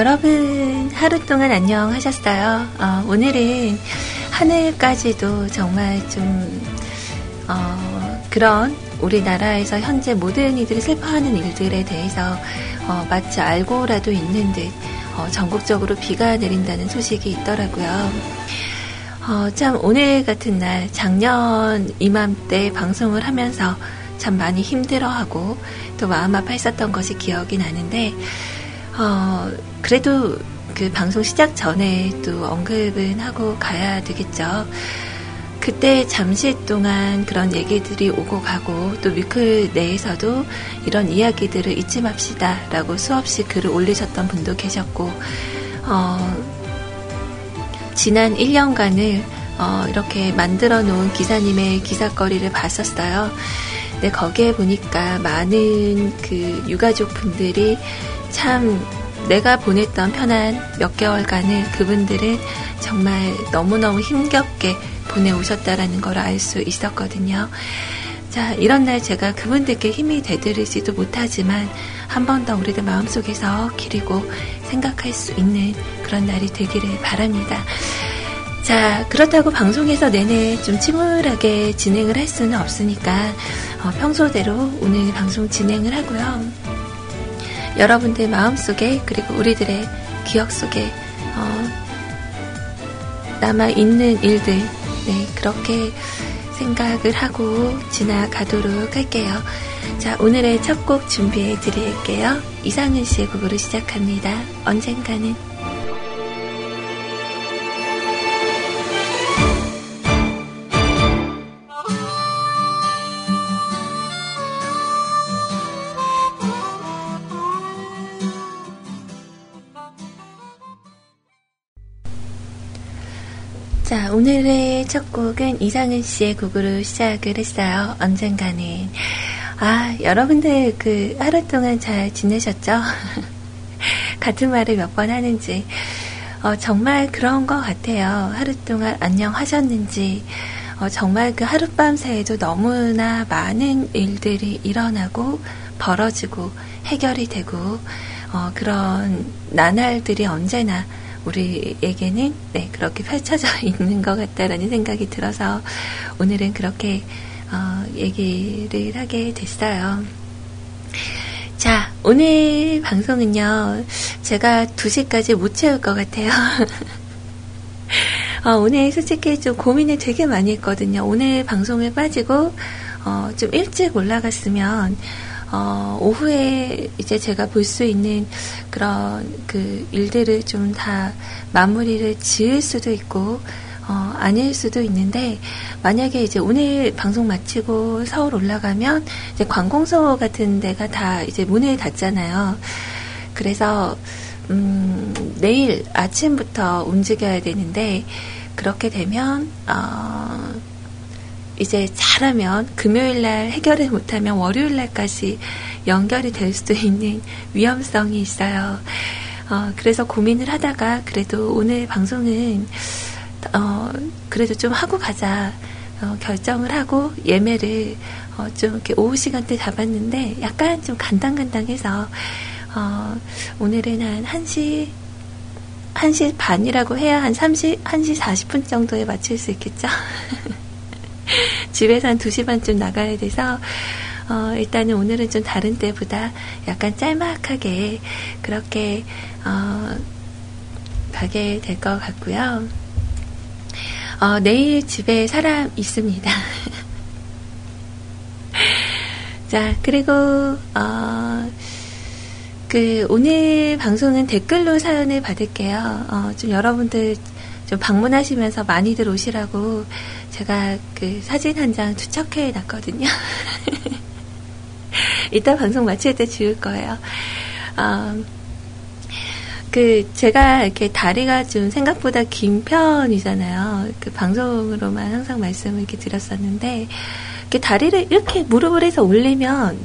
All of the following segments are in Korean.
여러분 하루 동안 안녕하셨어요. 어, 오늘은 하늘까지도 정말 좀 어, 그런 우리나라에서 현재 모든 이들이 슬퍼하는 일들에 대해서 어, 마치 알고라도 있는 듯 어, 전국적으로 비가 내린다는 소식이 있더라고요. 어, 참 오늘 같은 날 작년 이맘때 방송을 하면서 참 많이 힘들어하고 또 마음 아파했었던 것이 기억이 나는데 어, 그래도 그 방송 시작 전에 또 언급은 하고 가야 되겠죠. 그때 잠시 동안 그런 얘기들이 오고 가고 또 뮤클 내에서도 이런 이야기들을 잊지 맙시다 라고 수없이 글을 올리셨던 분도 계셨고, 어, 지난 1년간을 어, 이렇게 만들어 놓은 기사님의 기사거리를 봤었어요. 근데 거기에 보니까 많은 그 유가족 분들이 참 내가 보냈던 편한 몇 개월간을 그분들은 정말 너무너무 힘겹게 보내오셨다라는 걸 알 수 있었거든요. 자, 이런 날 제가 그분들께 힘이 되드리지도 못하지만 한 번 더 우리들 마음속에서 기리고 생각할 수 있는 그런 날이 되기를 바랍니다. 자, 그렇다고 방송에서 내내 좀 침울하게 진행을 할 수는 없으니까 어, 평소대로 오늘 방송 진행을 하고요. 여러분들 마음 속에 그리고 우리들의 기억 속에 어, 남아 있는 일들 네, 그렇게 생각을 하고 지나가도록 할게요. 자, 오늘의 첫 곡 준비해 드릴게요. 이상은 씨의 곡으로 시작합니다. 언젠가는 오늘의 첫 곡은 이상은 씨의 곡으로 시작을 했어요. 언젠가는. 아, 여러분들 그 하루 동안 잘 지내셨죠? 같은 말을 몇 번 하는지. 어, 정말 그런 것 같아요. 하루 동안 안녕하셨는지. 어, 정말 그 하룻밤 새에도 너무나 많은 일들이 일어나고 벌어지고 해결이 되고 어, 그런 나날들이 언제나 우리에게는 네, 그렇게 펼쳐져 있는 것 같다라는 생각이 들어서 오늘은 그렇게 어, 얘기를 하게 됐어요. 자, 오늘 방송은요, 제가 2시까지 못 채울 것 같아요. 어, 오늘 솔직히 좀 고민을 되게 많이 했거든요. 오늘 방송에 빠지고, 어, 좀 일찍 올라갔으면, 어, 오후에 이제 제가 볼 수 있는 그런 그 일들을 좀 다 마무리를 지을 수도 있고, 어, 아닐 수도 있는데, 만약에 이제 오늘 방송 마치고 서울 올라가면, 이제 관공서 같은 데가 다 이제 문을 닫잖아요. 그래서, 음, 내일 아침부터 움직여야 되는데, 그렇게 되면, 어, 이제 잘하면 금요일 날 해결을 못하면 월요일 날까지 연결이 될 수도 있는 위험성이 있어요. 어, 그래서 고민을 하다가 그래도 오늘 방송은 어, 그래도 좀 하고 가자 어, 결정을 하고 예매를 어, 좀 이렇게 오후 시간대 잡았는데 약간 좀 간당간당해서 어, 오늘은 한 1시 1시 반이라고 해야 한 30, 1시 40분 정도에 맞출 수 있겠죠? 집에서 한 2시 반쯤 나가야 돼서 어, 일단은 오늘은 좀 다른 때보다 약간 짤막하게 그렇게 어, 가게 될 것 같고요. 어, 내일 집에 사람 있습니다. 자, 그리고, 어, 그, 오늘 방송은 댓글로 사연을 받을게요. 어, 좀 여러분들 좀 방문하시면서 많이들 오시라고 제가 그 사진 한 장 투척해 놨거든요. 이따 방송 마칠 때 지울 거예요. 어, 그 제가 이렇게 다리가 좀 생각보다 긴 편이잖아요. 그 방송으로만 항상 말씀을 이렇게 드렸었는데 이렇게 다리를 이렇게 무릎을 해서 올리면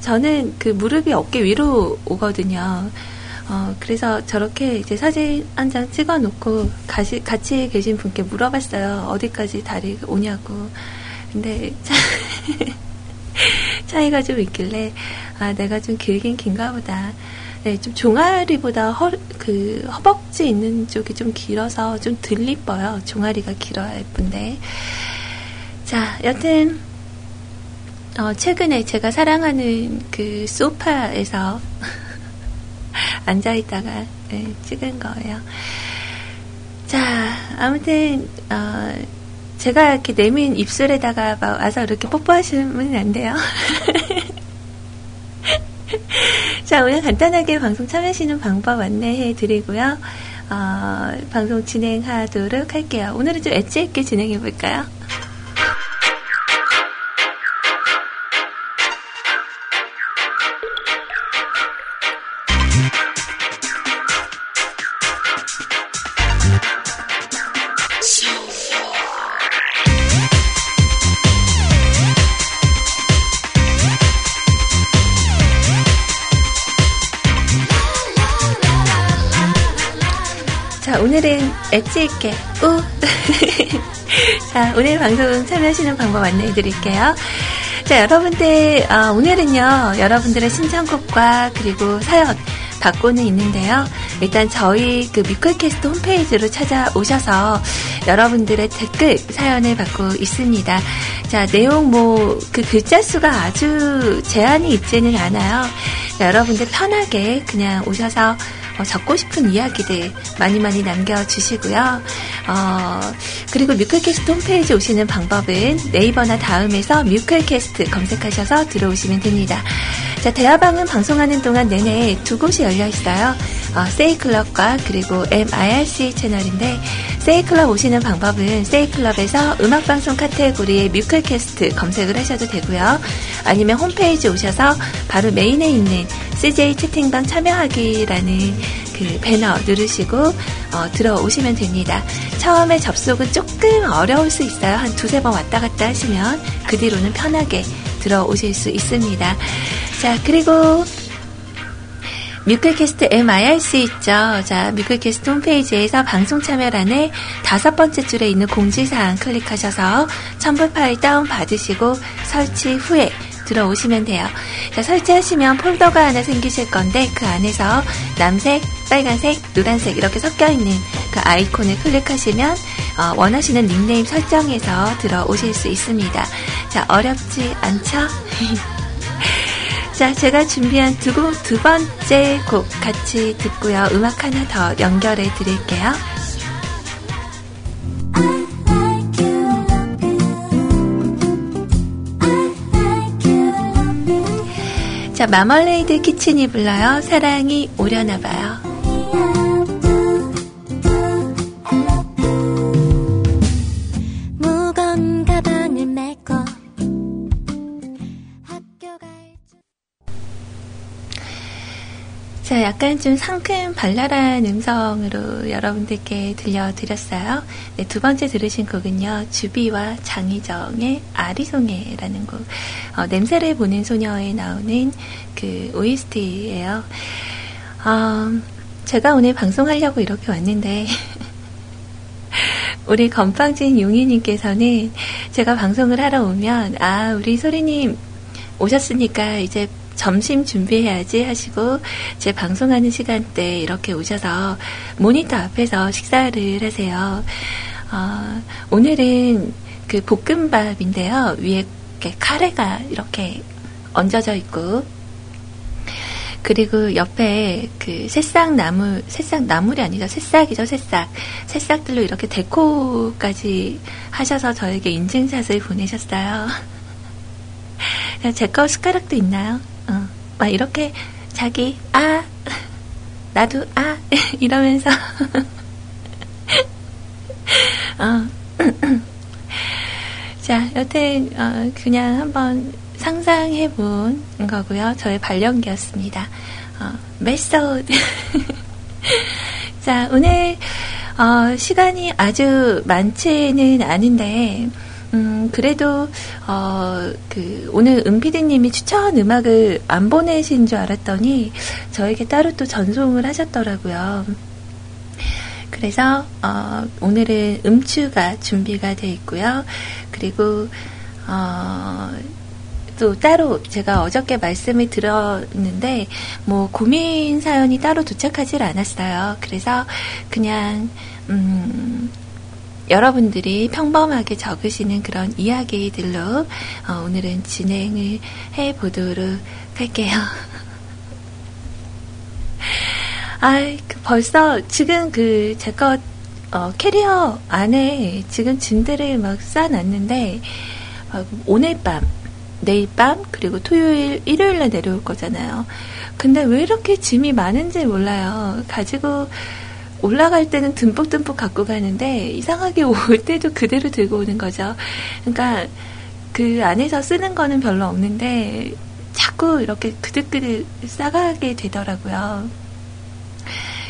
저는 그 무릎이 어깨 위로 오거든요. 어, 그래서 저렇게 이제 사진 한 장 찍어 놓고 같이, 계신 분께 물어봤어요. 어디까지 다리 오냐고. 근데 차, 차이가 좀 있길래, 아, 내가 좀 길긴 긴가 보다. 네, 좀 종아리보다 허, 그 허벅지 있는 쪽이 좀 길어서 좀 덜 이뻐요. 종아리가 길어야 예쁜데. 자, 여튼, 어, 최근에 제가 사랑하는 그 소파에서 앉아있다가 네, 찍은 거예요. 자, 아무튼, 어, 제가 이렇게 내민 입술에다가 와서 이렇게 뽀뽀하시면 안 돼요. 자, 오늘 간단하게 방송 참여하시는 방법 안내해 드리고요. 어, 방송 진행하도록 할게요. 오늘은 좀 엣지 있게 진행해 볼까요? 엣지 있게 우. 자, 오늘 방송 참여하시는 방법 안내해 드릴게요. 자, 여러분들, 어, 오늘은요, 여러분들의 신청곡과 그리고 사연 받고는 있는데요. 일단 저희 그 뮤클캐스트 홈페이지로 찾아오셔서 여러분들의 댓글 사연을 받고 있습니다. 자, 내용 뭐, 그 글자 수가 아주 제한이 있지는 않아요. 여러분들 편하게 그냥 오셔서 어, 적고 싶은 이야기들 많이 많이 남겨주시고요. 어, 그리고 뮤클캐스트 홈페이지 오시는 방법은 네이버나 다음에서 뮤클캐스트 검색하셔서 들어오시면 됩니다. 자, 대화방은 방송하는 동안 내내 두 곳이 열려 있어요. 어, 세이클럽과 그리고 MIRC 채널인데 세이클럽 오시는 방법은 세이클럽에서 음악방송 카테고리의 뮤클캐스트 검색을 하셔도 되고요. 아니면 홈페이지 오셔서 바로 메인에 있는 CJ 채팅방 참여하기라는 그 배너 누르시고 어, 들어오시면 됩니다. 처음에 접속은 조금 어려울 수 있어요. 한 두세 번 왔다 갔다 하시면 그 뒤로는 편하게 들어오실 수 있습니다. 자, 그리고 뮤클캐스트 MIRC 있죠. 자, 뮤클캐스트 홈페이지에서 방송 참여란에 다섯 번째 줄에 있는 공지사항 클릭하셔서 첨부 파일 다운 받으시고 설치 후에 들어오시면 돼요. 자, 설치하시면 폴더가 하나 생기실 건데 그 안에서 남색, 빨간색, 노란색 이렇게 섞여 있는 그 아이콘을 클릭하시면 어, 원하시는 닉네임 설정해서 들어오실 수 있습니다. 자, 어렵지 않죠? 자, 제가 준비한 두, 곡, 두 번째 곡 같이 듣고요. 음악 하나 더 연결해 드릴게요. 자, 마멀레이드 키친이 불러요. 사랑이 오려나 봐요. 약간 좀 상큼 발랄한 음성으로 여러분들께 들려드렸어요. 네, 두 번째 들으신 곡은요, 주비와 장희정의 아리송해라는 곡. 어, 냄새를 보는 소녀에 나오는 그 OST예요. 어, 제가 오늘 방송하려고 이렇게 왔는데, 우리 건빵진 용희님께서는 제가 방송을 하러 오면, 아, 우리 소리님 오셨으니까 이제 점심 준비해야지 하시고 제 방송하는 시간대 이렇게 오셔서 모니터 앞에서 식사를 하세요. 어, 오늘은 그 볶음밥인데요. 위에 카레가 이렇게 얹어져 있고 그리고 옆에 그 새싹 나물, 새싹 나물이 아니죠. 새싹이죠, 새싹. 새싹들로 이렇게 데코까지 하셔서 저에게 인증샷을 보내셨어요. 제 거 숟가락도 있나요? 어. 막 이렇게 자기, 아, 나도, 아, 이러면서. 어. 자, 여튼, 어, 그냥 한번 상상해 본 거고요. 저의 발령기였습니다. 어, 메소드. 자, 오늘, 어, 시간이 아주 많지는 않은데, 음, 그래도, 어, 그, 오늘 은피디님이 추천 음악을 안 보내신 줄 알았더니, 저에게 따로 또 전송을 하셨더라고요. 그래서, 어, 오늘은 음추가 준비가 되어 있고요. 그리고, 어, 또 따로 제가 어저께 말씀을 드렸는데 뭐 고민 사연이 따로 도착하질 않았어요. 그래서 그냥 음 여러분들이 평범하게 적으시는 그런 이야기들로 어, 오늘은 진행을 해 보도록 할게요. 아, 그 벌써 지금 그 제가 어, 캐리어 안에 지금 짐들을 막 쌓아놨는데 어, 오늘 밤 내일 밤 그리고 토요일 일요일에 내려올 거잖아요. 근데 왜 이렇게 짐이 많은지 몰라요. 가지고 올라갈 때는 듬뿍듬뿍 갖고 가는데 이상하게 올 때도 그대로 들고 오는 거죠. 그러니까 그 안에서 쓰는 거는 별로 없는데 자꾸 이렇게 그득그득 싸가게 되더라고요.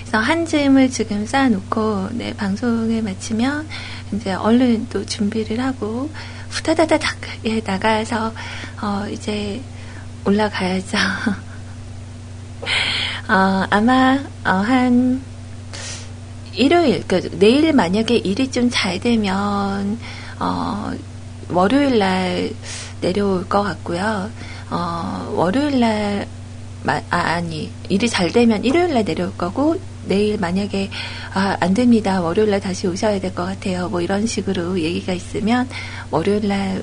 그래서 한 짐을 지금 쌓아놓고 네, 방송을 마치면 이제 얼른 또 준비를 하고 후다다다닥 예, 나가서 어, 이제 올라가야죠. 어, 아마 어, 한 일요일, 그 내일 만약에 일이 좀 잘 되면 어, 월요일 날 내려올 것 같고요. 어, 월요일 날 아, 아니 일이 잘 되면 일요일 날 내려올 거고 내일 만약에 아, 안 됩니다. 월요일 날 다시 오셔야 될 것 같아요. 뭐 이런 식으로 얘기가 있으면 월요일 날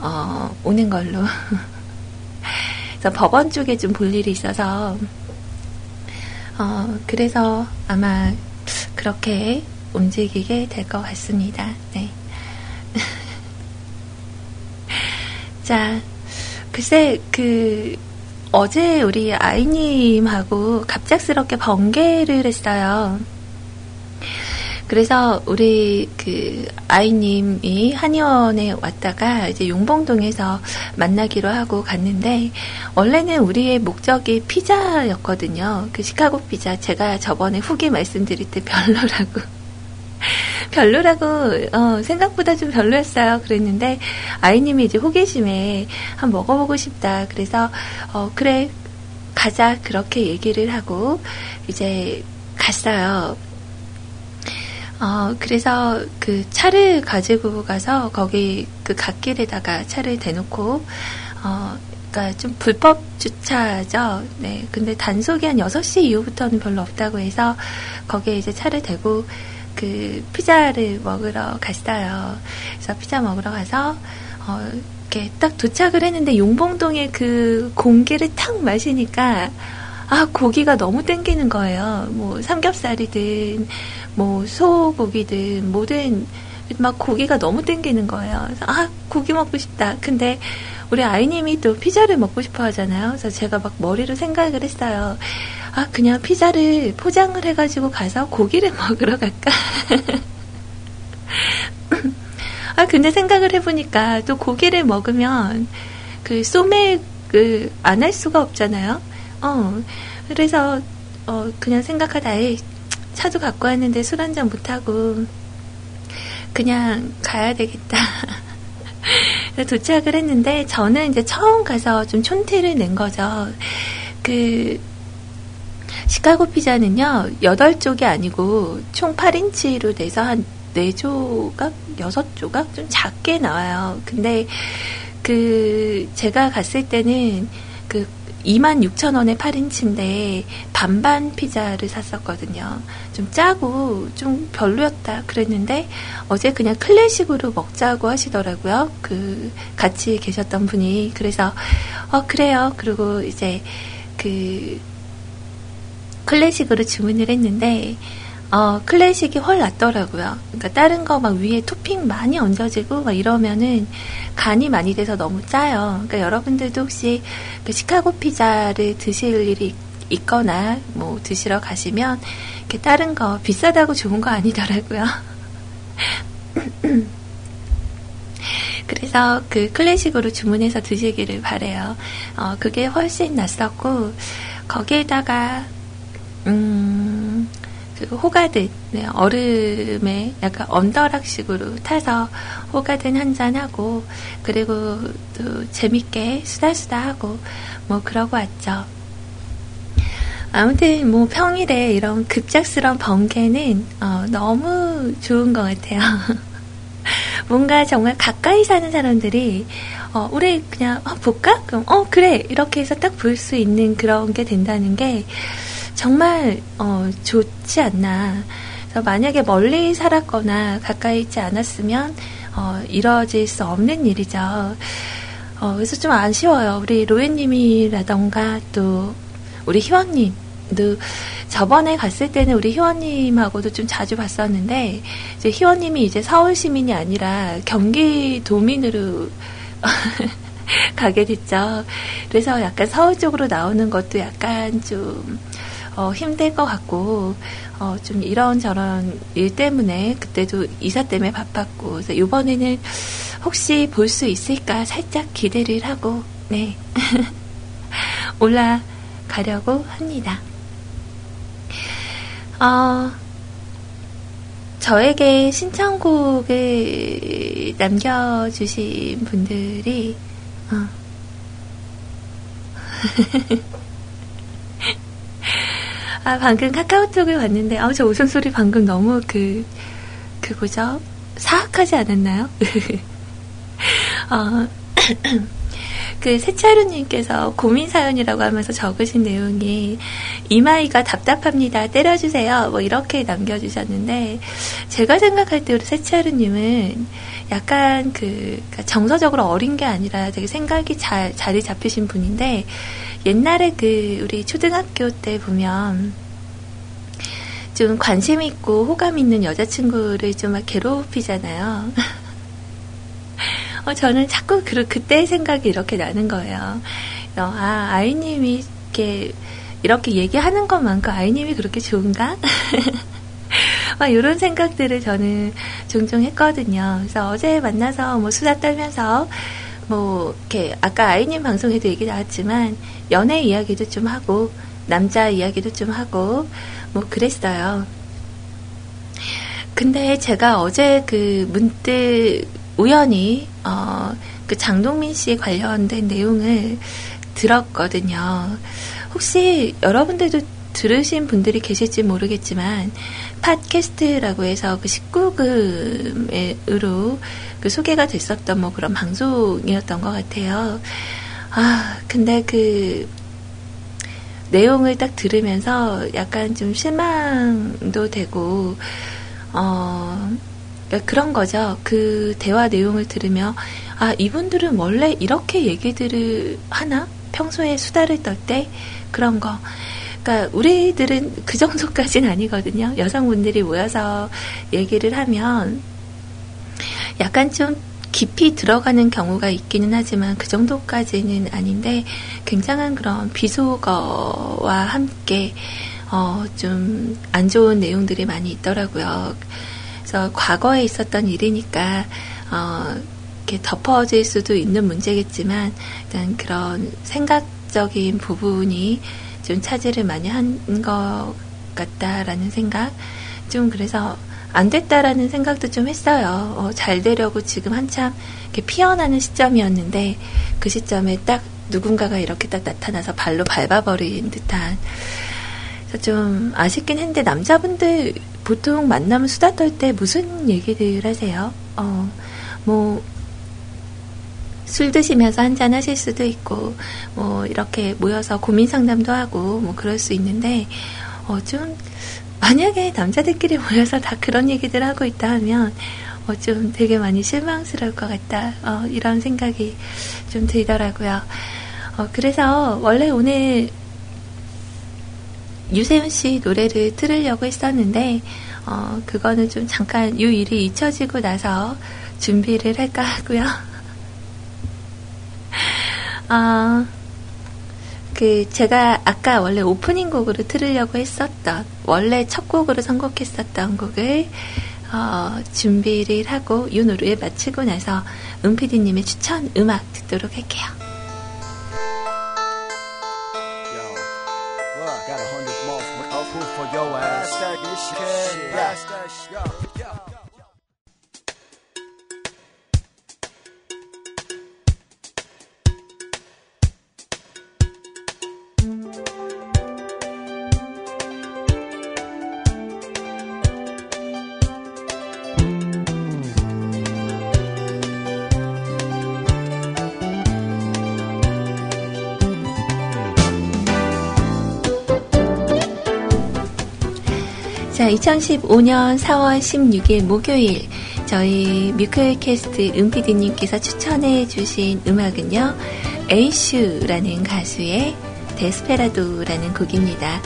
어, 오는 걸로. 그래서 법원 쪽에 좀 볼 일이 있어서 어, 그래서 아마 그렇게 움직이게 될 것 같습니다. 네. 자, 글쎄, 그, 어제 우리 아이님하고 갑작스럽게 번개를 했어요. 그래서 우리 그 아이님이 한의원에 왔다가 이제 용봉동에서 만나기로 하고 갔는데 원래는 우리의 목적이 피자였거든요. 그 시카고 피자 제가 저번에 후기 말씀드릴 때 별로라고 별로라고 어, 생각보다 좀 별로였어요. 그랬는데 아이님이 이제 호기심에 한 먹어보고 싶다. 그래서 어, 그래 가자 그렇게 얘기를 하고 이제 갔어요. 어, 그래서 그 차를 가지고 가서 거기 그 갓길에다가 차를 대놓고, 어, 그러니까 좀 불법 주차죠. 네. 근데 단속이 한 6시 이후부터는 별로 없다고 해서 거기에 이제 차를 대고 그 피자를 먹으러 갔어요. 그래서 피자 먹으러 가서 어, 이렇게 딱 도착을 했는데 용봉동의 그 공기를 탁 마시니까 아 고기가 너무 땡기는 거예요. 뭐 삼겹살이든 뭐 소고기든 뭐든 막 고기가 너무 땡기는 거예요. 아 고기 먹고 싶다. 근데 우리 아이님이 또 피자를 먹고 싶어 하잖아요. 그래서 제가 막 머리로 생각을 했어요. 아, 그냥 피자를 포장을 해가지고 가서 고기를 먹으러 갈까? 아, 근데 생각을 해보니까 또 고기를 먹으면 그 소맥을 안 할 수가 없잖아요. 어, 그래서, 어, 그냥 생각하다, 에 차도 갖고 왔는데 술 한잔 못하고, 그냥 가야 되겠다. 도착을 했는데, 저는 이제 처음 가서 좀 촌티를 낸 거죠. 그, 시카고 피자는요, 8쪽이 아니고 총 8인치로 돼서 한 4조각? 6조각? 좀 작게 나와요. 근데 그 제가 갔을 때는 그 26,000원에 8인치인데 반반 피자를 샀었거든요. 좀 짜고 좀 별로였다 그랬는데 어제 그냥 클래식으로 먹자고 하시더라고요. 그 같이 계셨던 분이. 그래서 어 그래요. 그리고 이제 그 클래식으로 주문을 했는데 어, 클래식이 훨 낫더라고요. 그러니까 다른 거 막 위에 토핑 많이 얹어지고 막 이러면은 간이 많이 돼서 너무 짜요. 그러니까 여러분들도 혹시 그 시카고 피자를 드실 일이 있거나 뭐 드시러 가시면 이렇게 다른 거 비싸다고 좋은 거 아니더라고요. 그래서 그 클래식으로 주문해서 드시기를 바래요. 어, 그게 훨씬 낫었고 거기에다가 음, 그 호가든 네, 얼음에 약간 언더락식으로 타서 호가든 한잔 하고 그리고 또 재밌게 수다수다 하고 뭐 그러고 왔죠. 아무튼 뭐 평일에 이런 급작스러운 번개는 어, 너무 좋은 것 같아요. 뭔가 정말 가까이 사는 사람들이 어, 우리 그냥 어, 볼까? 그럼 어 그래 이렇게 해서 딱 볼 수 있는 그런 게 된다는 게 정말 어, 좋지 않나. 그래서 만약에 멀리 살았거나 가까이 있지 않았으면 어, 이뤄질 수 없는 일이죠. 어, 그래서 좀 아쉬워요. 우리 로엔님이라던가 또 우리 희원님 그 저번에 갔을 때는 우리 희원님하고도 좀 자주 봤었는데 이제 희원님이 이제 서울 시민이 아니라 경기 도민으로 가게 됐죠. 그래서 약간 서울 쪽으로 나오는 것도 약간 좀 어, 힘들 것 같고 어, 좀 이런저런 일 때문에 그때도 이사 때문에 바빴고 그래서 이번에는 혹시 볼 수 있을까 살짝 기대를 하고 네 올라가려고 합니다. 어, 저에게 신청곡을 남겨주신 분들이, 어. 아, 방금 카카오톡을 봤는데, 아, 저 웃음소리 방금 너무 그, 그거죠? 사악하지 않았나요? 어, 그 세차루님께서 고민 사연이라고 하면서 적으신 내용이 이마이가 답답합니다. 때려주세요. 뭐 이렇게 남겨주셨는데 제가 생각할 때 우리 세차루님은 약간 그 그러니까 정서적으로 어린 게 아니라 되게 생각이 잘 자리 잡히신 분인데 옛날에 그 우리 초등학교 때 보면 좀 관심 있고 호감 있는 여자친구를 좀 막 괴롭히잖아요. 어, 저는 자꾸 그, 그때 생각이 이렇게 나는 거예요. 어, 아, 아이님이 이렇게, 이렇게 얘기하는 것만큼 아이님이 그렇게 좋은가? 막 이런 생각들을 저는 종종 했거든요. 그래서 어제 만나서 뭐 수다 떨면서 뭐 이렇게 아까 아이님 방송에도 얘기 나왔지만 연애 이야기도 좀 하고 남자 이야기도 좀 하고 뭐 그랬어요. 근데 제가 어제 그 문득 우연히 어, 그 장동민 씨 관련된 내용을 들었거든요. 혹시 여러분들도 들으신 분들이 계실지 모르겠지만 팟캐스트라고 해서 그 19금으로 그 소개가 됐었던 뭐 그런 방송이었던 것 같아요. 아, 근데 그 내용을 딱 들으면서 약간 좀 실망도 되고, 어, 그런 거죠. 그 대화 내용을 들으며 아 이분들은 원래 이렇게 얘기들을 하나? 평소에 수다를 떨 때 그런 거. 그러니까 우리들은 그 정도까지는 아니거든요. 여성분들이 모여서 얘기를 하면 약간 좀 깊이 들어가는 경우가 있기는 하지만 그 정도까지는 아닌데 굉장한 그런 비속어와 함께 어, 좀 안 좋은 내용들이 많이 있더라고요. 그래서 과거에 있었던 일이니까 어, 이렇게 덮어질 수도 있는 문제겠지만 일단 그런 생각적인 부분이 좀 차지를 많이 한 것 같다라는 생각 좀 그래서 안 됐다라는 생각도 좀 했어요. 어, 잘 되려고 지금 한참 이렇게 피어나는 시점이었는데 그 시점에 딱 누군가가 이렇게 딱 나타나서 발로 밟아버린 듯한 좀 아쉽긴 했는데 남자분들 보통 만나면 수다 떨 때 무슨 얘기들 하세요? 어, 뭐, 술 드시면서 한잔 하실 수도 있고, 뭐, 이렇게 모여서 고민 상담도 하고, 뭐, 그럴 수 있는데, 어, 좀, 만약에 남자들끼리 모여서 다 그런 얘기들 하고 있다 하면, 어, 좀 되게 많이 실망스러울 것 같다. 어, 이런 생각이 좀 들더라고요. 어, 그래서 원래 오늘 유세윤 씨 노래를 들으려고 했었는데, 어, 그거는 좀 잠깐 이 일이 잊혀지고 나서 준비를 할까 하고요. 어, 그 제가 아까 원래 오프닝 곡으로 들으려고 했었던 원래 첫 곡으로 선곡했었던 곡을 어, 준비를 하고 이 노래를 마치고 나서 은피디님의 추천 음악 듣도록 할게요. 자, 2015년 4월 16일 목요일 저희 뮤클캐스트 은피디님께서 추천해 주신 음악은요. 에이슈라는 가수의 데스페라도라는 곡입니다.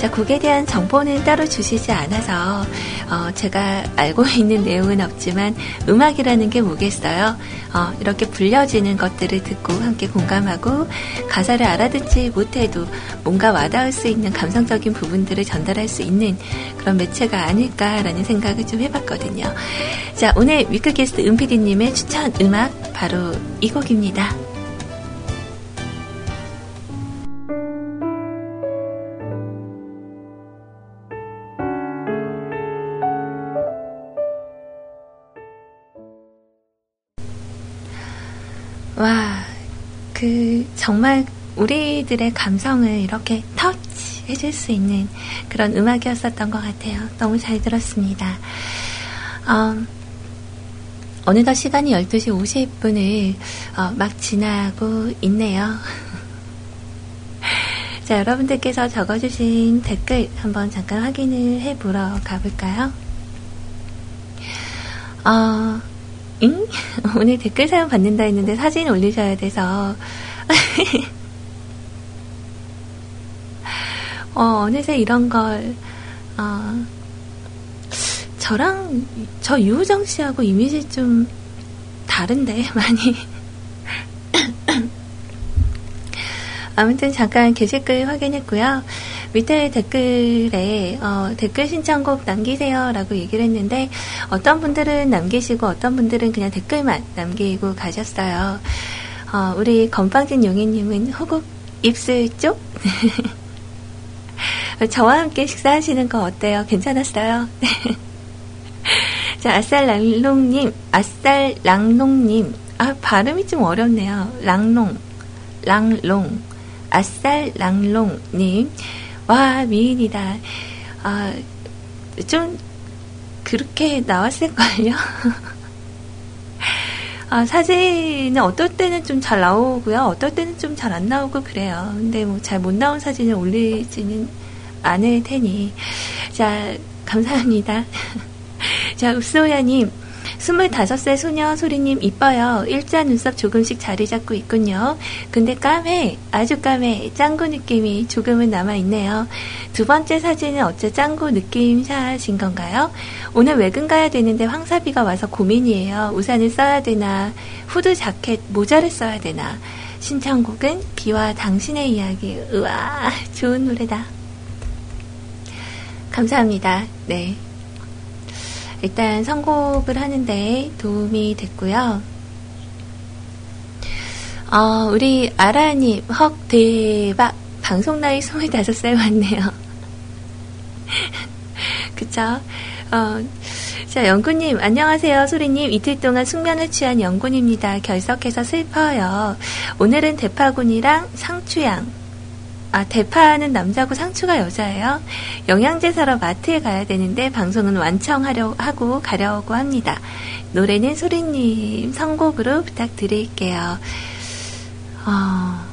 자, 곡에 대한 정보는 따로 주시지 않아서 어, 제가 알고 있는 내용은 없지만 음악이라는 게 뭐겠어요? 어, 이렇게 불려지는 것들을 듣고 함께 공감하고 가사를 알아듣지 못해도 뭔가 와닿을 수 있는 감성적인 부분들을 전달할 수 있는 그런 매체가 아닐까라는 생각을 좀 해봤거든요. 자, 오늘 위크게스트 은피디님의 추천 음악 바로 이 곡입니다. 정말 우리들의 감성을 이렇게 터치 해줄 수 있는 그런 음악이었었던 것 같아요. 너무 잘 들었습니다. 어, 어느덧 시간이 12시 50분을 어, 막 지나고 있네요. 자, 여러분들께서 적어주신 댓글 한번 잠깐 확인을 해보러 가볼까요? 어, 응? 오늘 댓글 사연 받는다 했는데 사진 올리셔야 돼서. 어, 어느새 이런 걸, 어, 저랑, 저 유우정 씨하고 이미지 좀 다른데, 많이. 아무튼 잠깐 게시글 확인했고요. 밑에 댓글에 어, 댓글 신청곡 남기세요라고 얘기를 했는데 어떤 분들은 남기시고 어떤 분들은 그냥 댓글만 남기고 가셨어요. 어, 우리 건빵진 용희님은 호국 입술 쪽? 저와 함께 식사하시는 거 어때요? 괜찮았어요? 자, 아쌀랑롱님, 아쌀랑롱님. 아, 발음이 좀 어렵네요. 랑롱, 랑롱, 아쌀랑롱님. 와, 미인이다. 아, 좀, 그렇게 나왔을걸요? 아, 사진은 어떨 때는 좀 잘 나오고요. 어떨 때는 좀 잘 안 나오고 그래요. 근데 뭐 잘 못 나온 사진을 올리지는 않을 테니. 자, 감사합니다. 자, 읍소야님. 25세 소녀 소리님 이뻐요. 일자 눈썹 조금씩 자리 잡고 있군요. 근데 까매. 아주 까매. 짱구 느낌이 조금은 남아있네요. 두 번째 사진은 어째 짱구 느낌 샷인 건가요? 오늘 외근 가야 되는데 황사비가 와서 고민이에요. 우산을 써야 되나, 후드 자켓, 모자를 써야 되나. 신청곡은 비와 당신의 이야기. 우와, 좋은 노래다. 감사합니다. 네. 일단 선곡을 하는데 도움이 됐고요. 어, 우리 아라님, 헉, 대박. 방송 나이 25살 왔네요. 그쵸? 어, 자, 영구님, 안녕하세요. 소리님, 이틀 동안 숙면을 취한 영군입니다. 결석해서 슬퍼요. 오늘은 대파군이랑 상추양, 아, 대파는 남자고 상추가 여자예요. 영양제 사러 마트에 가야 되는데 방송은 완청하려 하고 가려고 합니다. 노래는 소리님 선곡으로 부탁드릴게요. 어...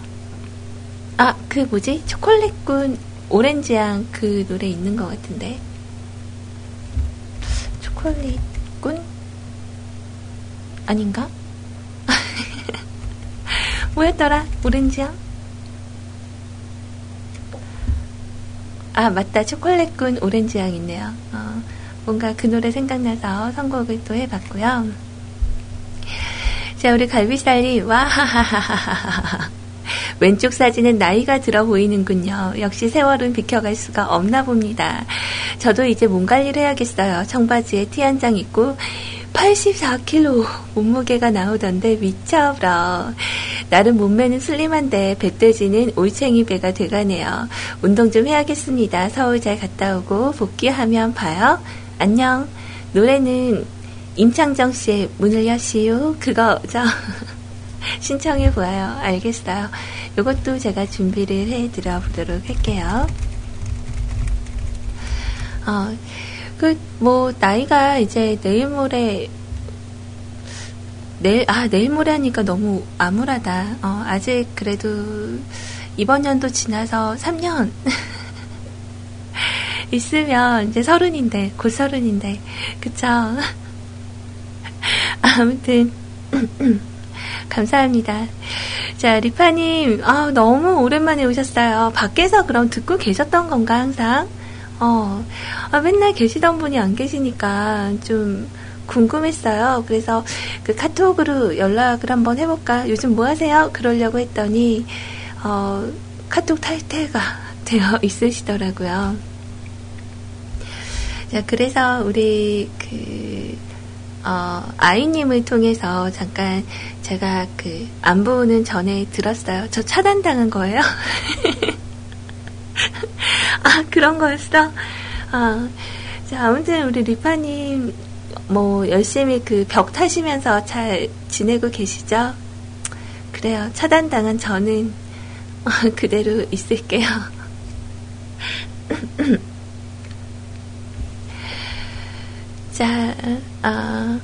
아, 그 뭐지? 초콜릿군 오렌지향 그 노래 있는 것 같은데. 초콜릿군? 아닌가? 뭐였더라? 오렌지향? 아, 맞다. 초콜릿군 오렌지 향 있네요. 어, 뭔가 그 노래 생각나서 선곡을 또 해봤고요. 자, 우리 갈비살이, 와하하하하하. 왼쪽 사진은 나이가 들어 보이는군요. 역시 세월은 비켜갈 수가 없나 봅니다. 저도 이제 몸 관리를 해야겠어요. 청바지에 티 한 장 입고 84kg 몸무게가 나오던데 미쳐버려. 나름 몸매는 슬림한데 배돼지는 올챙이 배가 돼가네요. 운동 좀 해야겠습니다. 서울 잘 갔다 오고 복귀하면 봐요. 안녕. 노래는 임창정 씨의 문을 여시오. 그거죠. 신청해 보아요. 알겠어요. 이것도 제가 준비를 해 드려 보도록 할게요. 어, 그, 뭐, 나이가 이제 내일 모레, 내일, 아, 내일 모레 하니까 너무 암울하다. 어, 아직 그래도 이번 연도 지나서 3년 있으면 이제 서른인데, 곧 서른인데, 그쵸? 아무튼, 감사합니다. 자, 리파님, 아, 너무 오랜만에 오셨어요. 밖에서 그럼 듣고 계셨던 건가, 항상? 어, 아, 맨날 계시던 분이 안 계시니까 좀 궁금했어요. 그래서 그 카톡으로 연락을 한번 해볼까? 요즘 뭐 하세요? 그러려고 했더니, 어, 카톡 탈퇴가 되어 있으시더라고요. 자, 그래서 우리 그, 어, 아이님을 통해서 잠깐 제가 그 안부는 전에 들었어요. 저 차단당한 거예요? 아, 그런 거였어? 아, 자, 아무튼 우리 리파님, 뭐, 열심히 그 벽 타시면서 잘 지내고 계시죠? 그래요. 차단당한 저는 그대로 있을게요. 자, 어,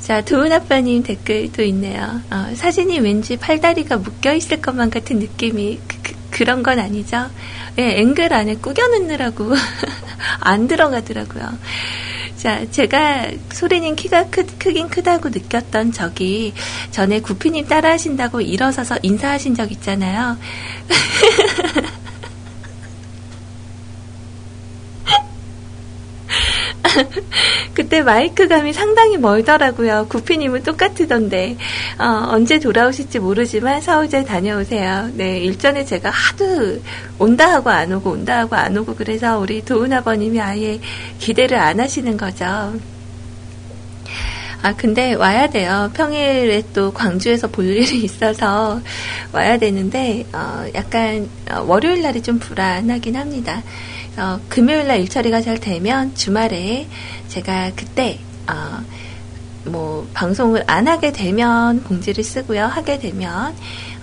자, 도은 아빠님 댓글도 있네요. 어, 사진이 왠지 팔다리가 묶여 있을 것만 같은 느낌이 그, 그 런건 아니죠? 예, 앵글 안에 꾸겨 넣느라고 안 들어가더라고요. 자, 제가 소리님 키가 크, 크긴 크다고 느꼈던 적이 전에 구피님 따라 하신다고 일어서서 인사하신 적 있잖아요. 그때 마이크감이 상당히 멀더라고요. 구피님은 똑같으던데 어, 언제 돌아오실지 모르지만 서울 잘 다녀오세요. 네 일전에 제가 하도 온다 하고 안 오고 온다 하고 안 오고 그래서 우리 도훈 아버님이 아예 기대를 안 하시는 거죠. 아, 근데 와야 돼요. 평일에 또 광주에서 볼 일이 있어서 와야 되는데, 어, 약간, 어, 월요일 날이 좀 불안하긴 합니다. 어, 금요일 날 일처리가 잘 되면 주말에 제가 그때 어, 뭐 방송을 안 하게 되면 공지를 쓰고요. 하게 되면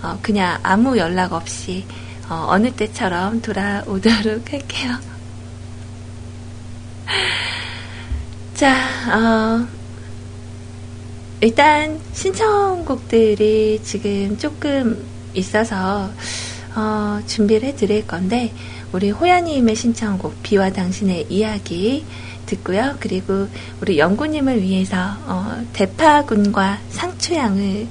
어, 그냥 아무 연락 없이 어, 느 때처럼 돌아오도록 할게요. 자, 어, 일단 신청곡들이 지금 조금 있어서 어, 준비를 해드릴 건데 우리 호야님의 신청곡 비와 당신의 이야기 듣고요. 그리고 우리 영구님을 위해서 어, 대파군과 상추향을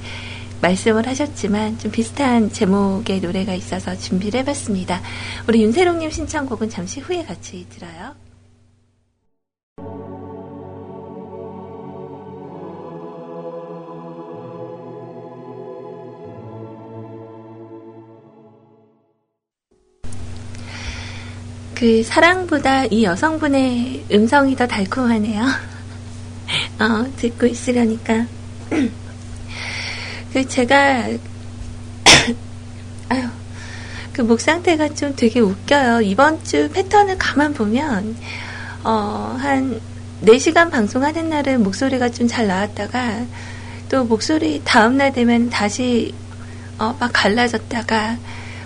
말씀을 하셨지만 좀 비슷한 제목의 노래가 있어서 준비를 해봤습니다. 우리 윤세롱님 신청곡은 잠시 후에 같이 들어요. 그 사랑보다 이 여성분의 음성이 더 달콤하네요. 어, 듣고 있으려니까. 그 제가 아유 그 목 상태가 좀 되게 웃겨요. 이번 주 패턴을 가만 보면 어, 한 4시간 방송하는 날은 목소리가 좀 잘 나왔다가 또 목소리 다음날 되면 다시 어, 막 갈라졌다가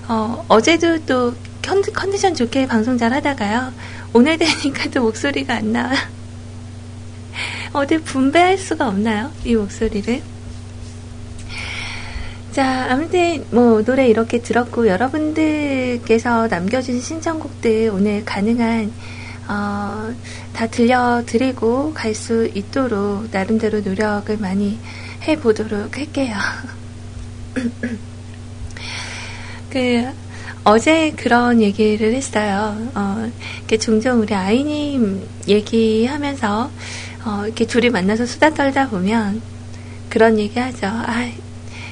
어, 어제도 또 컨디션 좋게 방송 잘 하다가요. 오늘 되니까 또 목소리가 안 나와. 어디 분배할 수가 없나요? 이 목소리를. 자, 아무튼 뭐 노래 이렇게 들었고 여러분들께서 남겨주신 신청곡들 오늘 가능한 어, 다 들려드리고 갈 수 있도록 나름대로 노력을 많이 해보도록 할게요. 그 어제 그런 얘기를 했어요. 어, 이렇게 종종 우리 아이님 얘기하면서, 어, 이렇게 둘이 만나서 수다 떨다 보면 그런 얘기 하죠. 아,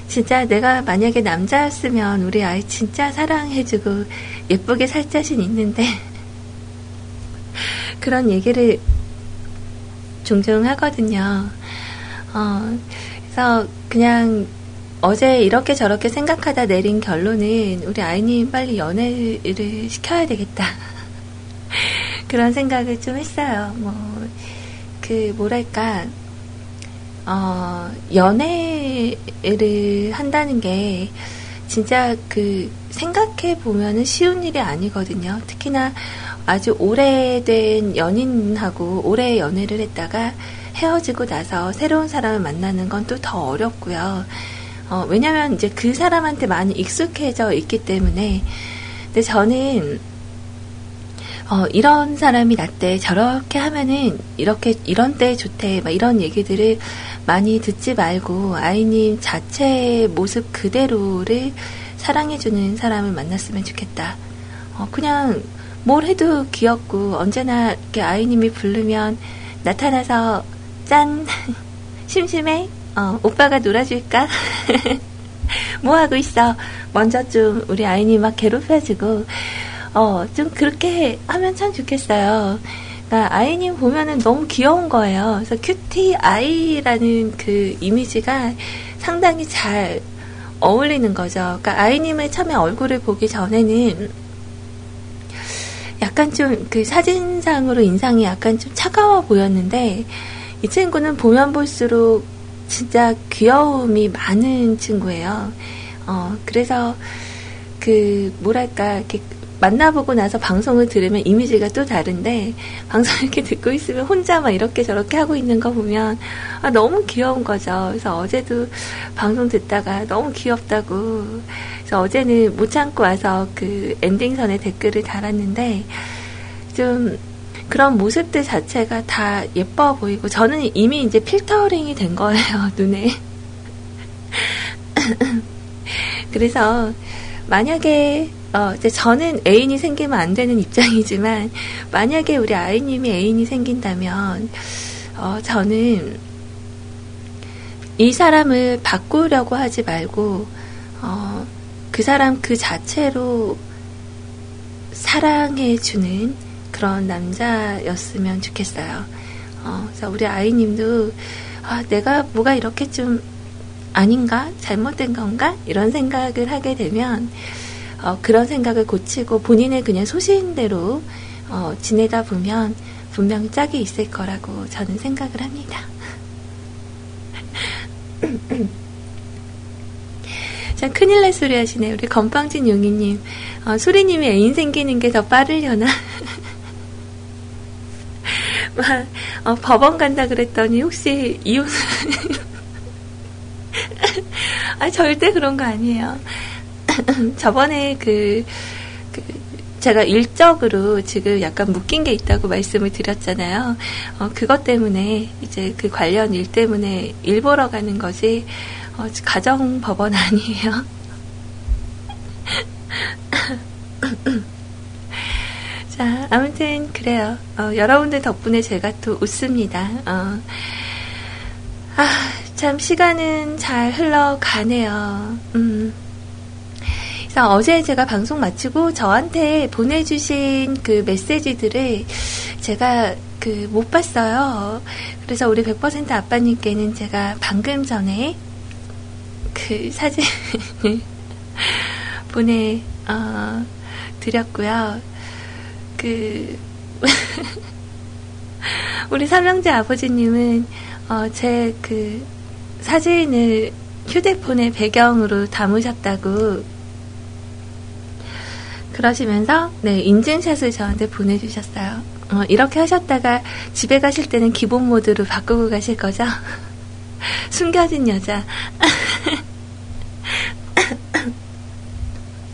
진짜 내가 만약에 남자였으면 우리 아이 진짜 사랑해주고 예쁘게 살 자신 있는데, 그런 얘기를 종종 하거든요. 어, 그래서 그냥 어제 이렇게 저렇게 생각하다 내린 결론은 우리 아이님 빨리 연애를 시켜야 되겠다. 그런 생각을 좀 했어요. 뭐, 그, 뭐랄까, 어, 연애를 한다는 게 진짜 그, 생각해 보면은 쉬운 일이 아니거든요. 특히나 아주 오래된 연인하고 오래 연애를 했다가 헤어지고 나서 새로운 사람을 만나는 건 또 더 어렵고요. 어, 왜냐면 이제 그 사람한테 많이 익숙해져 있기 때문에. 근데 저는, 어, 이런 사람이 낫대, 저렇게 하면은, 이렇게, 이런 때 좋대, 막 이런 얘기들을 많이 듣지 말고, 아이님 자체의 모습 그대로를 사랑해주는 사람을 만났으면 좋겠다. 어, 그냥, 뭘 해도 귀엽고, 언제나 이렇게 아이님이 부르면, 나타나서, 짠! 심심해? 어, 오빠가 놀아줄까? 뭐 하고 있어? 먼저 좀 우리 아이님 막 괴롭혀주고, 어, 좀 그렇게 하면 참 좋겠어요. 그러니까 아이님 보면은 너무 귀여운 거예요. 그래서 큐티 아이라는 그 이미지가 상당히 잘 어울리는 거죠. 그러니까 아이님의 처음에 얼굴을 보기 전에는 약간 좀 그 사진상으로 인상이 약간 좀 차가워 보였는데 이 친구는 보면 볼수록 진짜 귀여움이 많은 친구예요. 어, 그래서 그 뭐랄까 이렇게 만나보고 나서 방송을 들으면 이미지가 또 다른데 방송 이렇게 듣고 있으면 혼자 막 이렇게 저렇게 하고 있는 거 보면 아, 너무 귀여운 거죠. 그래서 어제도 방송 듣다가 너무 귀엽다고 그래서 어제는 못 참고 와서 그 엔딩선에 댓글을 달았는데 좀 그런 모습들 자체가 다 예뻐 보이고 저는 이미 이제 필터링이 된 거예요 눈에. 그래서 만약에 어 이제 저는 애인이 생기면 안 되는 입장이지만 만약에 우리 아이님이 애인이 생긴다면 어 저는 이 사람을 바꾸려고 하지 말고 어 그 사람 그 자체로 사랑해주는 그런 남자였으면 좋겠어요. 어, 그래서 우리 아이님도 아, 내가 뭐가 이렇게 좀 아닌가? 잘못된 건가? 이런 생각을 하게 되면 어, 그런 생각을 고치고 본인의 그냥 소신대로 어, 지내다 보면 분명히 짝이 있을 거라고 저는 생각을 합니다. 참 큰일 날 소리 하시네. 우리 건빵진 용이님. 어, 소리님이 애인 생기는 게 더 빠르려나? 막, 어, 법원 간다 그랬더니 혹시 이혼, 아, 절대 그런 거 아니에요. 저번에 그, 그, 제가 일적으로 지금 약간 묶인 게 있다고 말씀을 드렸잖아요. 어, 그것 때문에, 이제 그 관련 일 때문에 일 보러 가는 거지, 어, 가정 법원 아니에요. 자, 아무튼 그래요. 어, 여러분들 덕분에 제가 또 웃습니다. 어, 아, 참 시간은 잘 흘러가네요. 음. 그래서 어제 제가 방송 마치고 저한테 보내주신 그 메시지들을 제가 그 못 봤어요. 그래서 우리 100% 아빠님께는 제가 방금 전에 그 사진을 보내 어, 드렸고요. 그 우리 삼형제 아버지님은 어, 제 그 사진을 휴대폰의 배경으로 담으셨다고 그러시면서 네 인증샷을 저한테 보내주셨어요. 어, 이렇게 하셨다가 집에 가실 때는 기본 모드로 바꾸고 가실 거죠? 숨겨진 여자.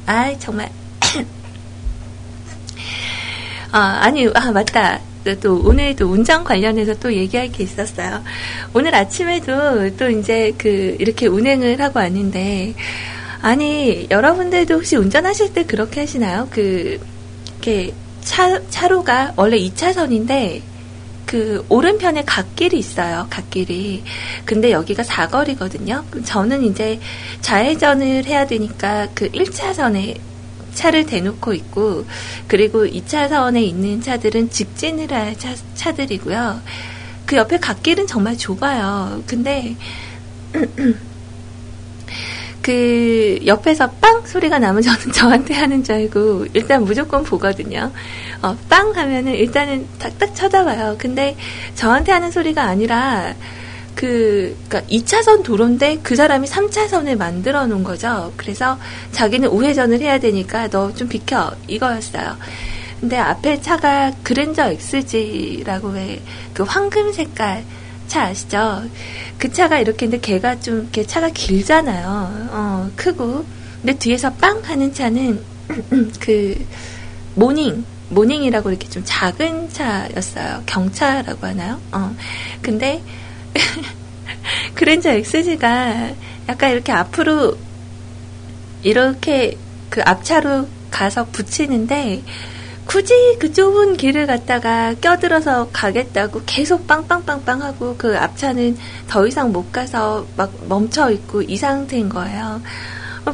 아이 정말 아, 아니, 아, 맞다. 또 오늘도 운전 관련해서 또 얘기할 게 있었어요. 오늘 아침에도 또 이제 그 이렇게 운행을 하고 왔는데 아니, 여러분들도 혹시 운전하실 때 그렇게 하시나요? 그, 이렇게 차, 차로가 원래 2차선인데, 그, 오른편에 갓길이 있어요. 갓길이. 근데 여기가 사거리거든요. 저는 이제 좌회전을 해야 되니까 그 1차선에 차를 대놓고 있고, 그리고 2차선에 있는 차들은 직진을 할 차, 차들이고요. 그 옆에 갓길은 정말 좁아요. 근데, 그 옆에서 빵 소리가 나면 저는 저한테 하는 줄 알고 일단 무조건 보거든요. 어, 빵 하면은 일단은 딱딱 쳐다봐요. 근데 저한테 하는 소리가 아니라 그, 그니까 2차선 도로인데 그 사람이 3차선을 만들어 놓은 거죠. 그래서 자기는 우회전을 해야 되니까 너 좀 비켜. 이거였어요. 근데 앞에 차가 그랜저 XG라고 왜 그 황금 색깔 차 아시죠? 그 차가 이렇게 있는데 걔가 좀 이렇게 차가 길잖아요. 어, 크고. 근데 뒤에서 빵 하는 차는 그 모닝 모닝이라고 이렇게 좀 작은 차였어요. 경차라고 하나요? 어. 근데 그랜저 XG가 약간 이렇게 앞으로 이렇게 그 앞차로 가서 붙이는데 굳이 그 좁은 길을 갔다가 껴들어서 가겠다고 계속 빵빵빵빵 하고 그 앞차는 더 이상 못 가서 막 멈춰 있고 이 상태인 거예요.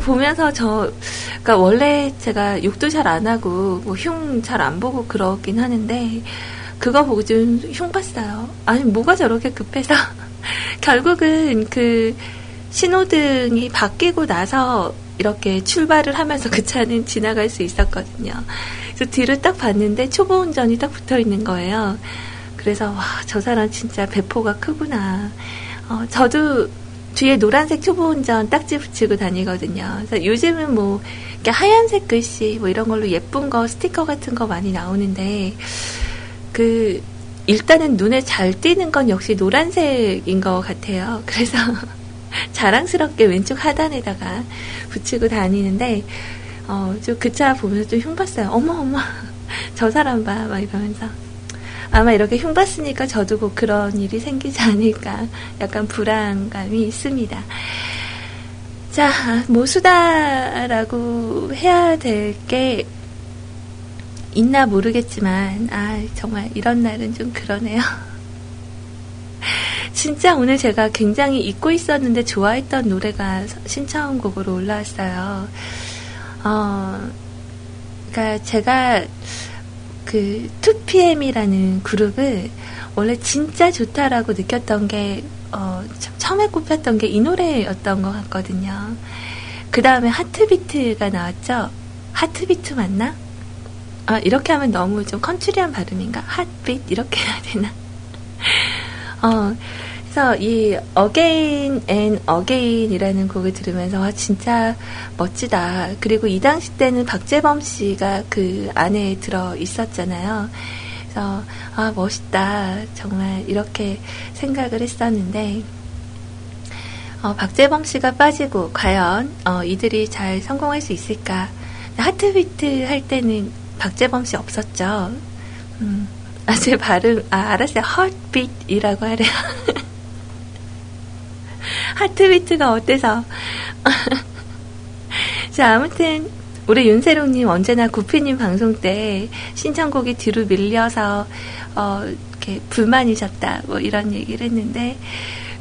보면서 저, 그니까 원래 제가 욕도 잘 안 하고 뭐 흉 잘 안 보고 그러긴 하는데 그거 보고 좀 흉 봤어요. 아니 뭐가 저렇게 급해서 결국은 그 신호등이 바뀌고 나서 이렇게 출발을 하면서 그 차는 지나갈 수 있었거든요. 그래서 뒤를 딱 봤는데 초보 운전이 딱 붙어 있는 거예요. 그래서 와, 저 사람 진짜 배포가 크구나. 어, 저도 뒤에 노란색 초보 운전 딱지 붙이고 다니거든요. 그래서 요즘은 뭐 하얀색 글씨 뭐 이런 걸로 예쁜 거 스티커 같은 거 많이 나오는데 그 일단은 눈에 잘 띄는 건 역시 노란색인 것 같아요. 그래서 자랑스럽게 왼쪽 하단에다가 붙이고 다니는데 어, 좀 그 차 보면서 좀 흉봤어요. 어머, 어머, 저 사람 봐. 막 이러면서. 아마 이렇게 흉봤으니까 저도 꼭 그런 일이 생기지 않을까. 약간 불안감이 있습니다. 자, 모수다라고 해야 될 게 있나 모르겠지만, 아, 정말 이런 날은 좀 그러네요. 진짜 오늘 제가 굉장히 잊고 있었는데 좋아했던 노래가 신청곡으로 올라왔어요. 어, 그니까 제가 그 2PM이라는 그룹을 원래 진짜 좋다라고 느꼈던 게, 어, 처음에 꼽혔던 게 이 노래였던 것 같거든요. 그 다음에 하트비트가 나왔죠? 하트비트 맞나? 아, 이렇게 하면 너무 좀 컨츄리한 발음인가? 핫빛? 이렇게 해야 되나? 어, 그래서 이 Again and Again이라는 곡을 들으면서 와 진짜 멋지다. 그리고 이 당시 때는 박재범 씨가 그 안에 들어 있었잖아요. 그래서 아 멋있다. 정말 이렇게 생각을 했었는데 어, 박재범 씨가 빠지고 과연 어, 이들이 잘 성공할 수 있을까? 하트비트 할 때는 박재범 씨 없었죠. 음, 아, 제 발음, 아, 알았어요. 헐빛이라고 하래요. 하트비트가 어때서? 자, 아무튼, 우리 윤세롱님 언제나 구피님 방송 때 신청곡이 뒤로 밀려서, 어, 이렇게 불만이셨다. 뭐 이런 얘기를 했는데,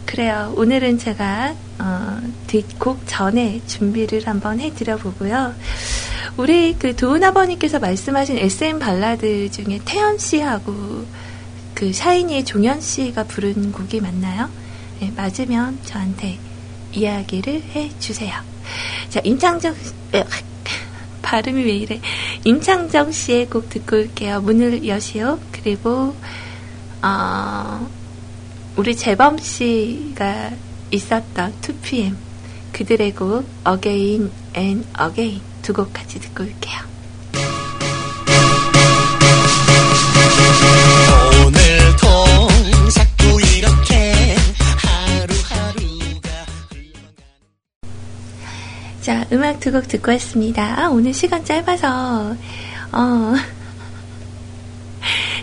그래요. 오늘은 제가, 어, 뒷곡 전에 준비를 한번 해드려 보고요. 우리 그 도은 아버님께서 말씀하신 SM 발라드 중에 태연 씨하고 그 샤이니의 종현 씨가 부른 곡이 맞나요? 네, 맞으면 저한테 이야기를 해주세요. 자, 임창정, 발음이 왜 이래. 임창정 씨의 곡 듣고 올게요. 문을 여시오. 그리고, 어, 우리 재범 씨가 있었던 2PM. 그들의 곡, Again and Again. 두 곡 같이 듣고 올게요. 자, 음악 두 곡 듣고 왔습니다. 아, 오늘 시간 짧아서, 어,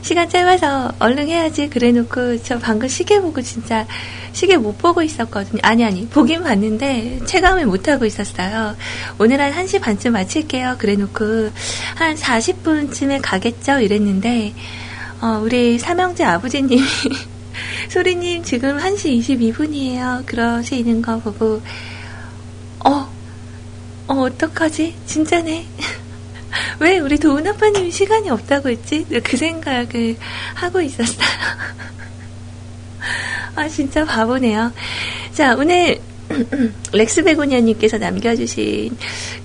시간 짧아서 얼른 해야지 그래 놓고 저 방금 시계 보고 진짜 시계 못 보고 있었거든요. 아니, 아니, 보긴 봤는데 체감을 못 하고 있었어요. 오늘 한 1시 반쯤 마칠게요. 그래 놓고 한 40분쯤에 가겠죠? 이랬는데, 어, 우리 삼형제 아버지님이 소리님 지금 1시 22분이에요. 그러시는 거 보고, 어, 어, 어떡하지? 진짜네. 왜 우리 도훈 아빠님이 시간이 없다고 했지? 그 생각을 하고 있었어요. 아, 진짜 바보네요. 자, 오늘 렉스 베고니아님께서 남겨주신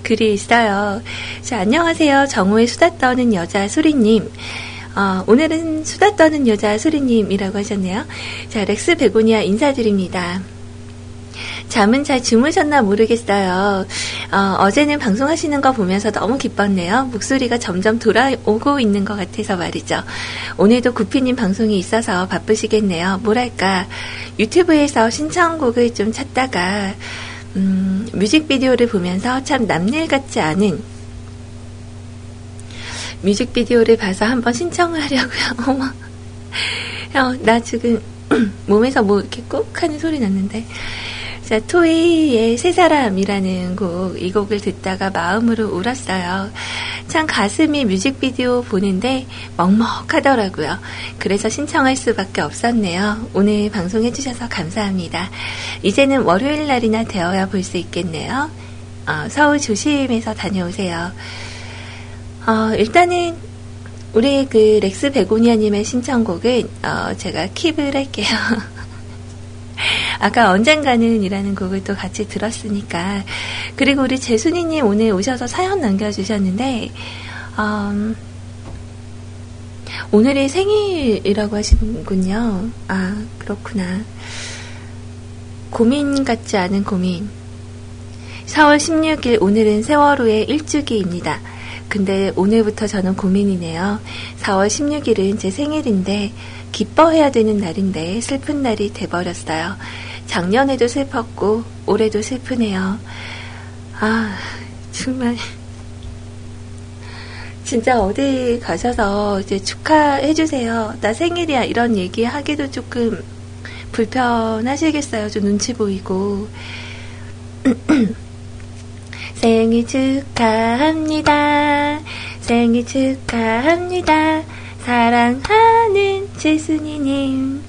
글이 있어요. 자, 안녕하세요. 정오에 수다 떠는 여자 소리님. 어, 오늘은 수다 떠는 여자 소리님이라고 하셨네요. 자, 렉스 베고니아 인사드립니다. 잠은 잘 주무셨나 모르겠어요. 어, 제는 방송하시는 거 보면서 너무 기뻤네요. 목소리가 점점 돌아오고 있는 것 같아서 말이죠. 오늘도 구피님 방송이 있어서 바쁘시겠네요. 뭐랄까, 유튜브에서 신청곡을 좀 찾다가, 음, 뮤직비디오를 보면서 참 남일 같지 않은 뮤직비디오를 봐서 한번 신청을 하려고요. 어머. 형, 나 지금 몸에서 뭐 이렇게 꾹 하는 소리 났는데. 자, 토이의 세 사람이라는 곡, 이 곡을 듣다가 마음으로 울었어요. 참 가슴이 뮤직비디오 보는데 먹먹하더라고요. 그래서 신청할 수밖에 없었네요. 오늘 방송해주셔서 감사합니다. 이제는 월요일 날이나 되어야 볼 수 있겠네요. 어, 서울 조심해서 다녀오세요. 어, 일단은 우리 그 렉스 베고니아님의 신청곡은 어, 제가 킵을 할게요. 아까 언젠가는 이라는 곡을 또 같이 들었으니까. 그리고 우리 재순이님 오늘 오셔서 사연 남겨주셨는데, 음, 오늘이 생일이라고 하시는군요. 아, 그렇구나. 고민 같지 않은 고민. 4월 16일 오늘은 세월호의 일주기입니다. 근데 오늘부터 저는 고민이네요. 4월 16일은 제 생일인데 기뻐해야 되는 날인데 슬픈 날이 돼버렸어요. 작년에도 슬펐고 올해도 슬프네요. 아, 정말. 진짜 어디 가셔서 이제 축하해주세요. 나 생일이야. 이런 얘기 하기도 조금 불편하시겠어요. 좀 눈치 보이고. 생일 축하합니다. 생일 축하합니다. 사랑하는 재순이님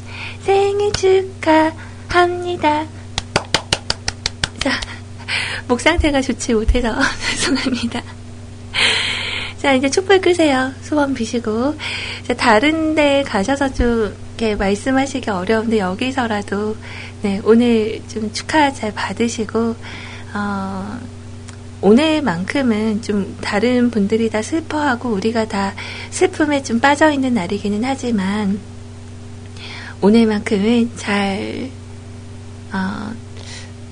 생일 축하 합니다. 자, 목 상태가 좋지 못해서 죄송합니다. 자, 이제 촛불 끄세요. 소원 비시고. 자, 다른 데 가셔서 좀 이렇게 말씀하시기 어려운데 여기서라도 네, 오늘 좀 축하 잘 받으시고 어, 오늘만큼은 좀 다른 분들이 다 슬퍼하고 우리가 다 슬픔에 좀 빠져 있는 날이기는 하지만 오늘만큼은 잘 어,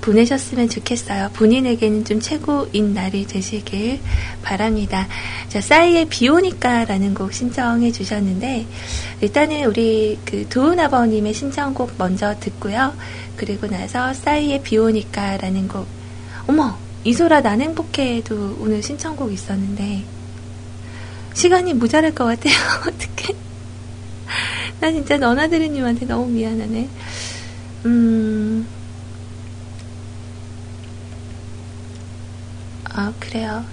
보내셨으면 좋겠어요. 본인에게는 좀 최고인 날이 되시길 바랍니다. 자, 싸이의 비 오니까라는 곡 신청해 주셨는데, 일단은 우리 그 도훈 아버님의 신청곡 먼저 듣고요. 그리고 나서 싸이의 비 오니까라는 곡, 어머! 이소라 난 행복해도 오늘 신청곡 있었는데 시간이 모자랄 것 같아요. 어떡해. 나 진짜 너나드리님한테 너무 미안하네. 음. 아, 그래요.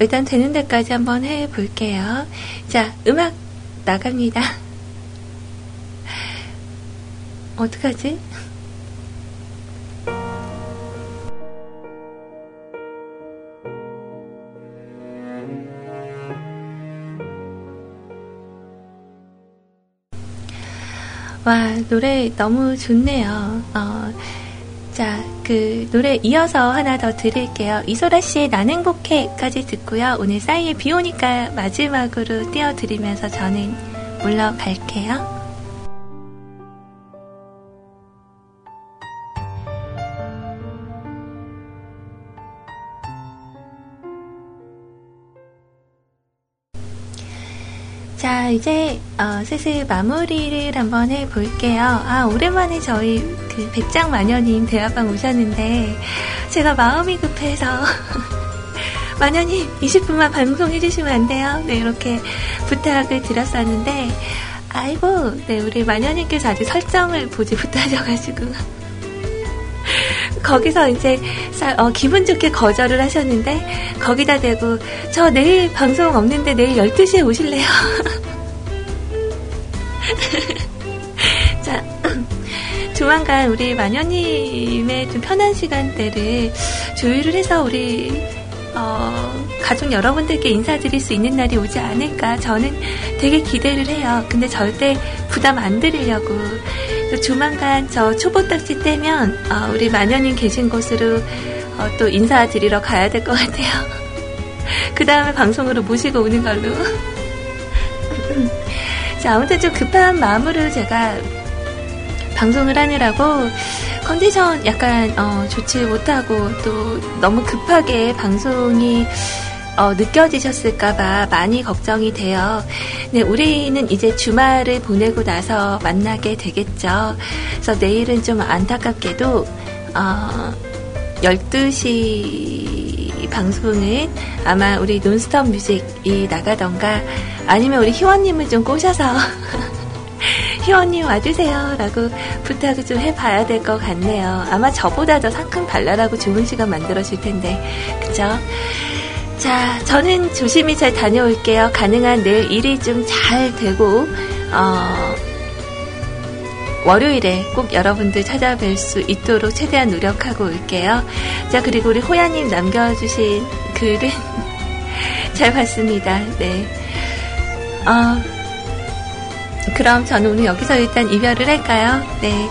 일단 되는 데까지 한번 해 볼게요. 자, 음악 나갑니다. 어떡하지? 와, 노래 너무 좋네요. 어, 자, 그 노래 이어서 하나 더 드릴게요. 이소라 씨의 난 행복해까지 듣고요. 오늘 싸이의 비 오니까 마지막으로 띄워드리면서 저는 물러갈게요. 이제 어, 슬슬 마무리를 한번 해볼게요. 아, 오랜만에 저희 그 백장 마녀님 대화방 오셨는데 제가 마음이 급해서 마녀님, 20분만 방송해주시면 안 돼요? 네, 이렇게 부탁을 드렸었는데, 아이고, 네, 우리 마녀님께서 아직 설정을 보지 못하셔가지고. 거기서 이제 어, 기분 좋게 거절을 하셨는데 거기다 대고 저 내일 방송 없는데 내일 12시에 오실래요? 자, 조만간 우리 마녀님의 좀 편한 시간대를 조율을 해서 우리 어, 가족 여러분들께 인사드릴 수 있는 날이 오지 않을까 저는 되게 기대를 해요. 근데 절대 부담 안 드리려고 조만간 저 초보 딱지 떼면 어, 우리 마녀님 계신 곳으로 어, 또 인사드리러 가야 될 것 같아요. 그 다음에 방송으로 모시고 오는 걸로. 자, 아무튼 좀 급한 마음으로 제가 방송을 하느라고 컨디션 약간 어, 좋지 못하고 또 너무 급하게 방송이 어, 느껴지셨을까봐 많이 걱정이 돼요. 네, 우리는 이제 주말을 보내고 나서 만나게 되겠죠. 그래서 내일은 좀 안타깝게도 어, 12시 방송은 아마 우리 논스톱 뮤직이 나가던가 아니면 우리 희원님을 좀 꼬셔서 희원님 와주세요 라고 부탁을 좀 해봐야 될 것 같네요. 아마 저보다 더 상큼 발랄하고 좋은 시간 만들어줄 텐데 그쵸? 자, 저는 조심히 잘 다녀올게요. 가능한 내일 일이 좀 잘 되고, 어, 월요일에 꼭 여러분들 찾아뵐 수 있도록 최대한 노력하고 올게요. 자, 그리고 우리 호야님 남겨주신 글은 잘 봤습니다. 네. 어, 그럼 저는 오늘 여기서 일단 이별을 할까요? 네.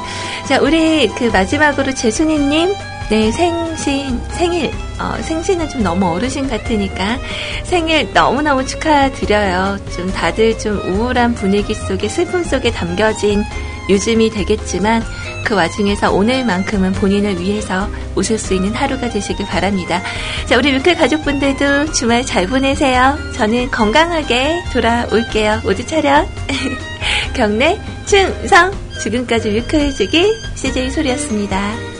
자, 우리 그 마지막으로 재순이님, 네, 생신, 생일, 어, 생신은 좀 너무 어르신 같으니까 생일 너무너무 축하드려요. 좀 다들 좀 우울한 분위기 속에 슬픔 속에 담겨진 요즘이 되겠지만 그 와중에서 오늘만큼은 본인을 위해서 웃을 수 있는 하루가 되시길 바랍니다. 자, 우리 뮤클 가족분들도 주말 잘 보내세요. 저는 건강하게 돌아올게요. 모두 차렷. 경례 충성! 지금까지 뮤클 주기 CJ 소리였습니다.